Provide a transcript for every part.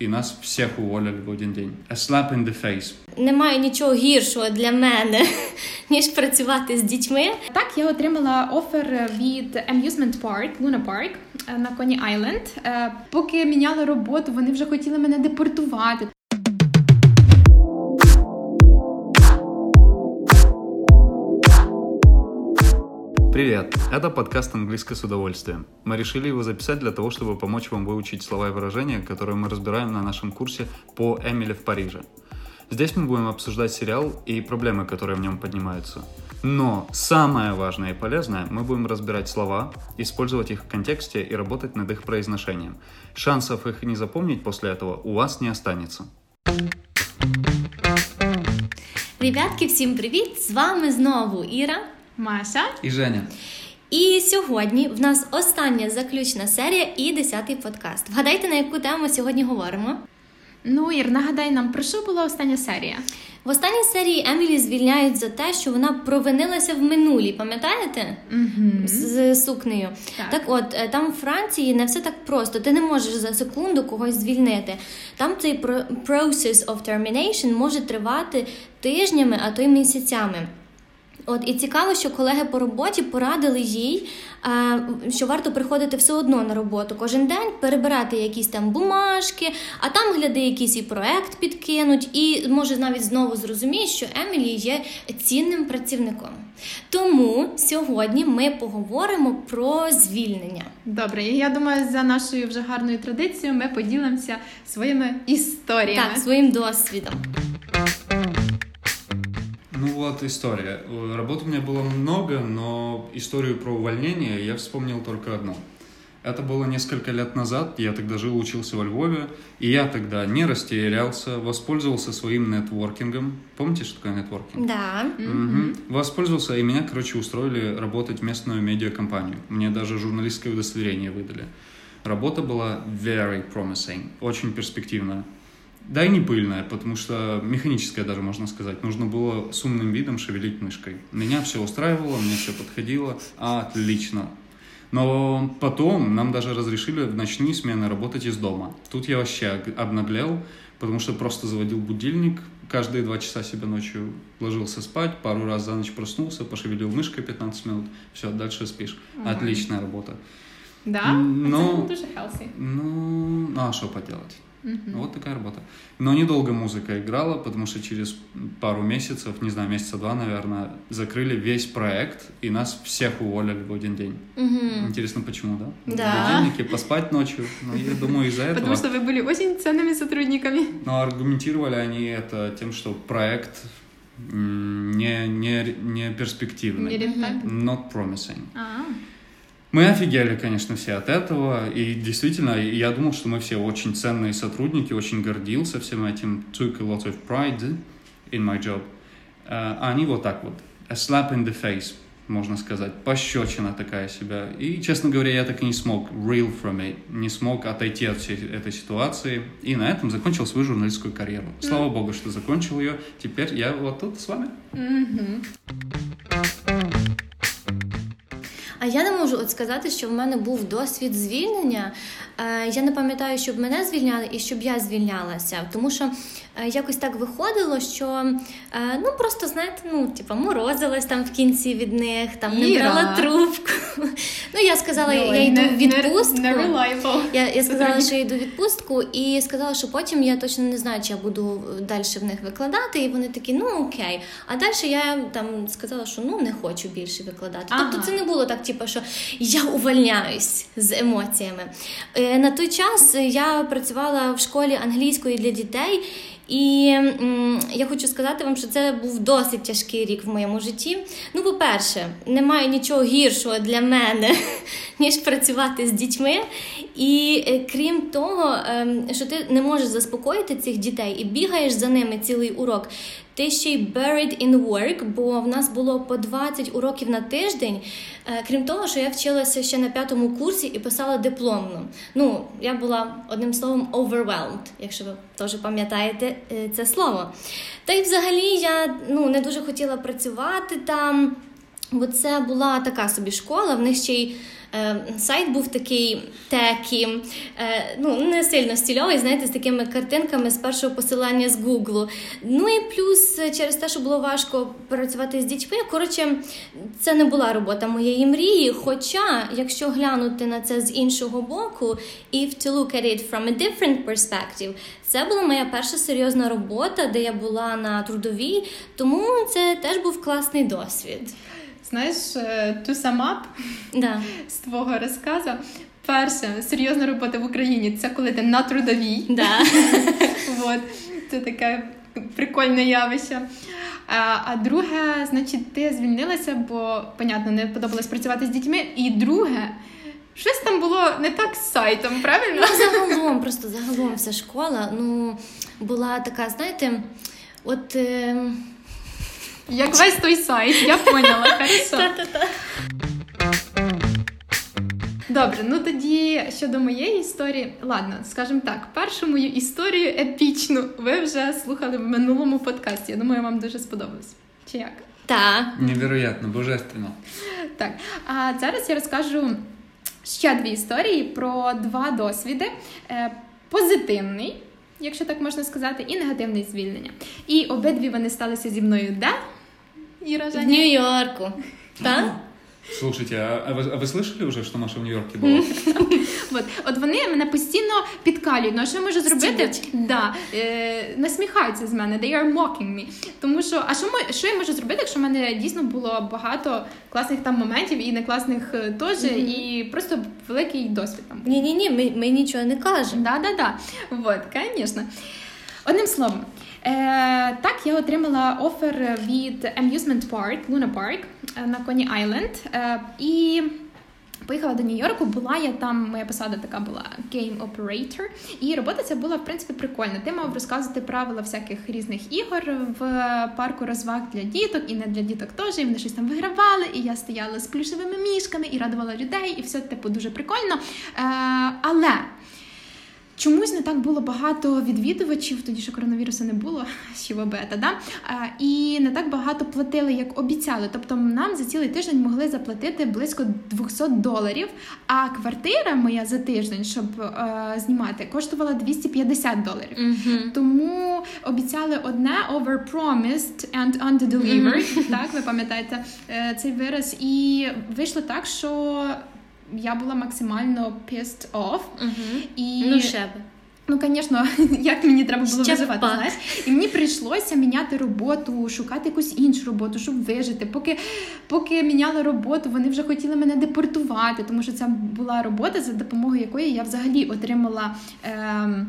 І нас всіх уволили в один день. A slap in the face. Немає нічого гіршого для мене, ніж працювати з дітьми. Так, я отримала офер від Amusement Park, Luna Park е, на Коні Айленд. Поки міняла роботу, вони вже хотіли мене депортувати. Привет! Это подкаст «Английское с удовольствием». Мы решили его записать для того, чтобы помочь вам выучить слова и выражения, которые мы разбираем на нашем курсе по Эмили в Париже. Здесь мы будем обсуждать сериал и проблемы, которые в нем поднимаются. Но самое важное и полезное, мы будем разбирать слова, использовать их в контексте и работать над их произношением. Шансов их не запомнить после этого у вас не останется. Ребятки, всім привіт! З вами знову Іра. Маша, И Женя. І сьогодні в нас остання заключна серія і десятий подкаст. Вгадайте, на яку тему сьогодні говоримо? ну Ір, нагадай нам, про що була остання серія? В останній серії Емілі звільняють за те, що вона провинилася в минулі, пам'ятаєте? Угу. З сукнею. Так. Так от, е, там в Франції не все так просто. Ти не можеш за секунду когось звільнити. Там цей про- process of termination може тривати тижнями, а то й місяцями. От і цікаво, що колеги по роботі порадили їй, е, що варто приходити все одно на роботу кожен день, перебирати якісь там бумажки, а там гляди, якийсь і проект підкинуть, і може навіть знову зрозуміє, що Емілі є цінним працівником. Тому сьогодні ми поговоримо про звільнення. Добре, я думаю, за нашою вже гарною традицією ми поділимося своїми історіями. Так, своїм досвідом. Ну вот история. Э, Работ у меня было много, но историю про увольнение я вспомнил только одну. Это было несколько лет назад, я тогда жил, учился во Львове, и я тогда не растерялся, воспользовался своим нетворкингом. Помните, что такое нетворкинг? Да. Мгм. Воспользовался, и меня, короче, устроили работать в местную медиакомпанию. Мне даже журналистское удостоверение выдали. Работа была very promising, очень перспективная. Да и не пыльная, потому что механическая даже, можно сказать. Нужно было с умным видом шевелить мышкой. Меня все устраивало, мне все подходило. Отлично. Но потом нам даже разрешили в ночные смены работать из дома. Тут я вообще обнаглел, потому что просто заводил будильник, каждые два часа себя ночью ложился спать, пару раз за ночь проснулся, пошевелил мышкой 15 минут, все, дальше спишь. Ой. Отличная работа. Да? Healthy. Ну, ну а что поделать? Мгм. Вот такая работа. Но недолго музыка играла, потому что через пару месяцев, не знаю, месяца два, наверное, закрыли весь проект, и нас всех уволили в один день. Угу. Интересно, почему, да? Да. Будильники, поспать ночью. Ну, я думаю, из-за этого. Потому что вы были очень ценными сотрудниками. Но аргументировали они это тем, что проект не, не, не перспективный. Не. Not promising. А, Мы офигели, конечно, все от этого. И действительно, я думал, что мы все очень ценные сотрудники, очень гордился всем этим. Took a lot of pride in my job. А они вот так вот. A slap in the face, можно сказать. Пощечина такая себя. И, честно говоря, я так и не смог reel from it. Не смог отойти от всей этой ситуации. И на этом закончил свою журналистскую карьеру. Слава богу, что закончил ее. Теперь я вот тут с вами. Мгм. А я не можу от сказати, що в мене був досвід звільнення. Е, я не пам'ятаю, щоб мене звільняли і щоб я звільнялася. Тому що е, якось так виходило, що е, ну просто знаєте, ну типа морозилась там в кінці від них, там не Іра. брала трубку. Ну я сказала, я йду в відпустку. Я, я сказала, що я йду в відпустку, і сказала, що потім я точно не знаю, чи я буду далі в них викладати. І вони такі, ну окей. А далі я там сказала, що ну не хочу більше викладати. Ага. Тобто це не було так, типу, що я увольняюсь з емоціями. Е, На той час я працювала в школі англійської для дітей. І м, я хочу сказати вам, що це був досить тяжкий рік в моєму житті. Ну, по-перше, немає нічого гіршого для мене, ніж працювати з дітьми. І е, крім того, ем, що ти не можеш заспокоїти цих дітей і бігаєш за ними цілий урок. Ти ще й buried in work, бо в нас було по 20 уроків на тиждень. Е, Крім того, що я вчилася ще на п'ятому курсі і писала дипломну. Ну, я була одним словом overwhelmed, якщо ви теж пам'ятаєте е, це слово. Та й взагалі я ну, не дуже хотіла працювати там. Бо це була така собі школа, в них ще й е, сайт був такий текі, е, ну не сильно стільовий, знаєте, з такими картинками з першого посилання з Гуглу. Ну і плюс е, через те, що було важко працювати з дітьми. Коротше, це не була робота моєї мрії. Хоча, якщо глянути на це з іншого боку, if to look at it from a different perspective, це була моя перша серйозна робота, де я була на трудовій, тому це теж був класний досвід. Знаєш, е, to Да. з твого розказу. Перша серйозна робота в Україні це коли ти на трудовій. Да. От. Це таке прикольне явище. А, а друге, значить, ти звільнилася, бо, понятно, не подобалось працювати з дітьми. І друге, щось там було не так з сайтом, правильно? Ну, загалом, просто загалом вся школа ну, була така, знаєте, от. Е... Як весь той сайт, я поняла, хорошо. Добре, ну тоді щодо моєї історії, ладно, скажімо так, першу мою історію епічну ви вже слухали в минулому подкасті. Я думаю, вам дуже сподобалось. Чи як? Та. Невероятно, божественно. Так, а зараз я розкажу ще дві історії про два досвіди: Е, позитивний, якщо так можна сказати, і негативний звільнення. І обидві вони сталися зі мною де? Іра В Женя? Нью-Йорку. Та? Слушайте, а, а вы, а вы слышали уже, что Маша в Нью-Йорке была? От, от вони мене постійно підкалюють. Ну а що я можу зробити? Стібуть. Да, е, насміхаються з мене, they are mocking me. Тому що, а що, мо- що я можу зробити, якщо в мене дійсно було багато класних там моментів і не класних е, теж, Мгм. і просто великий досвід там. Ні, ні, ні, ми, ми нічого не кажемо. Да, да, да. Вот, звісно. Одним словом, е, так я отримала офер від Amusement Park, Luna Park е, на Коні Айленд. Е, і Поїхала до Нью-Йорку, була я там, моя посада така була Game Operator. І робота ця була в принципі прикольна. Ти мав розказувати правила всяких різних ігор в парку розваг для діток і не для діток теж. І вони щось там вигравали. І я стояла з плюшевими мішками і радувала людей, і все типу дуже прикольно. Е, але Чомусь не так було багато відвідувачів, тоді що коронавірусу не було, ще бета, да? І не так багато платили, як обіцяли. Тобто нам за цілий тиждень могли заплатити близько 200 доларів. А квартира моя за тиждень, щоб е, знімати, коштувала 250 доларів. Угу. Тому обіцяли одне overpromised and underdelivered. Так, ви пам'ятаєте е, цей вираз. І вийшло так, що я була максимально pissed off. Угу. І Ну, ще би. Ну, звісно, як мені треба було виживати, знаєш? І мені прийшлося міняти роботу, шукати якусь іншу роботу, щоб вижити. Поки, поки міняла роботу, вони вже хотіли мене депортувати, тому що це була робота, за допомогою якої я взагалі отримала. Ем,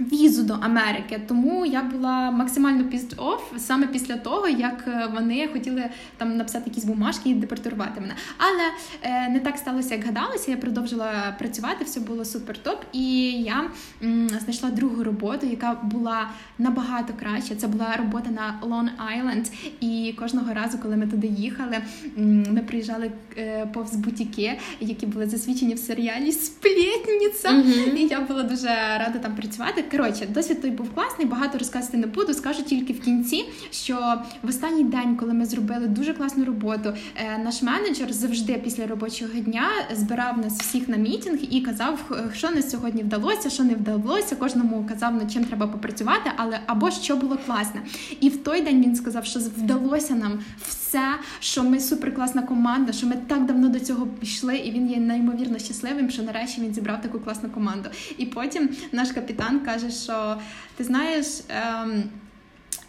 Візу до Америки, тому я була максимально pissed off саме після того, як е, вони хотіли там написати якісь бумажки і депортувати мене. Але е, не так сталося, як гадалося. Я продовжила працювати, все було супер топ. І я м, знайшла другу роботу, яка була набагато краще. Це була робота на Long Island. І кожного разу, коли ми туди їхали, м, ми приїжджали е, повз бутіки, які були засвідчені в серіалі Сплетниця. Мгм. І я була дуже рада там працювати. Коротше, досвід той був класний, багато розказати не буду. Скажу тільки в кінці, що в останній день, коли ми зробили дуже класну роботу, е, наш менеджер завжди після робочого дня збирав нас всіх на мітинг і казав, що не сьогодні вдалося, що не вдалося. Кожному казав, над чим треба попрацювати, але або що було класне. І в той день він сказав, що вдалося нам все, що ми суперкласна команда, що ми так давно до цього пішли, і він є неймовірно щасливим, що нарешті він зібрав таку класну команду. І потім наш капітан каже, що ти знаєш, ем,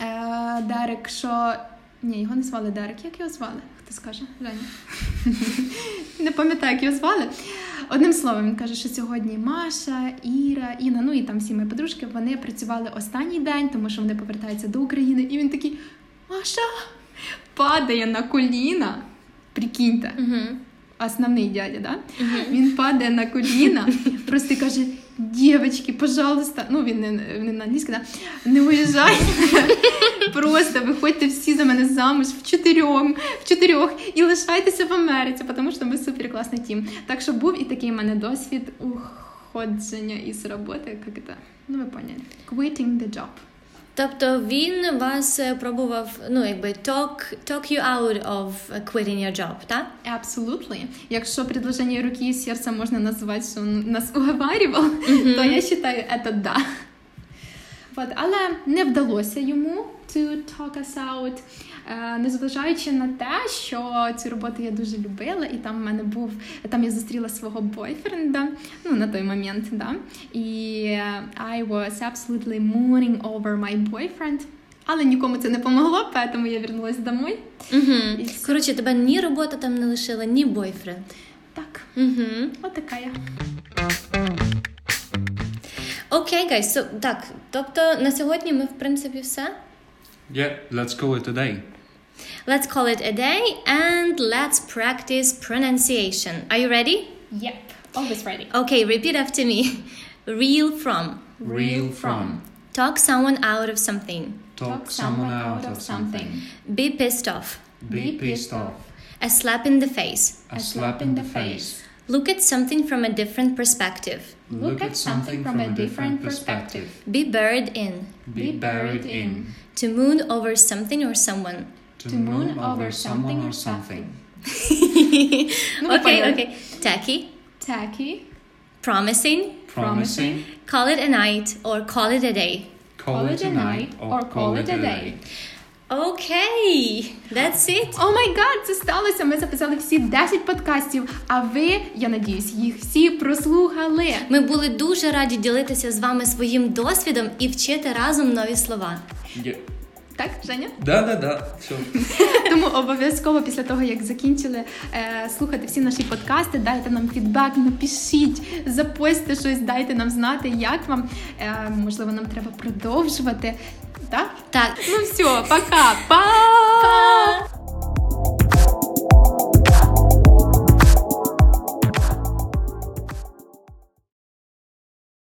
е, Дерек, що. Ні, його не звали Дерек. Як його звали? Хто скаже? Женя. Не пам'ятаю, як його звали. Одним словом, він каже, що сьогодні Маша, Іра, Інна, ну і там всі мої подружки, вони працювали останній день, тому що вони повертаються до України. І він такий: Маша падає на коліна. Прикиньте, Угу. основний дядя, да? Угу. Він падає на коліна, просто каже: дівчатки, пожалуйста, ну він не, не на англійській, да? не уїжджайте. Просто виходьте всі за мене замуж в чотирьох, в чотирьох і лишайтеся в Америці, тому що ми супер класний тім. Так що був і такий в мене досвід уходження із роботи, як це, ну ви поняли, quitting the job. Тобто він вас е, пробував, ну якби talk, talk you out of quitting your job, так? Absolutely. Якщо предложення руки і серця можна назвати, що він нас уговаривал, то я вважаю, це да. От, але не вдалося йому to talk us out. Е, Незважаючи на те, що цю роботу я дуже любила, і там в мене був там я зустріла свого бойфренда, ну на той момент, да. І I was absolutely mooning over my boyfriend. Але нікому це не помогло, тому я вернулась домой. Угу. І. Коротше, тебе ні робота там не лишила, ні бойфренд. Так, Угу. от така я. Окей, гайс, so, так. Тобто на сьогодні ми в принципі все. Yeah, let's call it a day. Let's call it a day and let's practice pronunciation. Are you ready? Yep, always ready. Okay, repeat after me. Reel from. Reel from. Talk someone out of something. Talk someone out of something. Be pissed off. Be pissed off. A slap in the face. A slap in the face. Look at something from a different perspective. Look at something from a different perspective. Be buried in. Be buried in. To moon over something or someone. To, to moon, moon, over something or something. okay, okay. Tacky. Tacky. Promising. Promising. Call it a night or call it a day. Call, call it, it a night or call, call it a day. day. Okay, that's it. О май гад, це сталося. Ми записали всі 10 подкастів, а ви, я надіюсь, їх всі прослухали. Ми були дуже раді ділитися з вами своїм досвідом і вчити разом нові слова. Yeah. Так, Женя? Да, да, да. Все. Тому обов'язково після того, як закінчили е, слухати всі наші подкасти, дайте нам фідбек, напишіть, запостите щось, дайте нам знати, як вам. Е, можливо, нам треба продовжувати. Так? Так, Ну все, пока, па! па!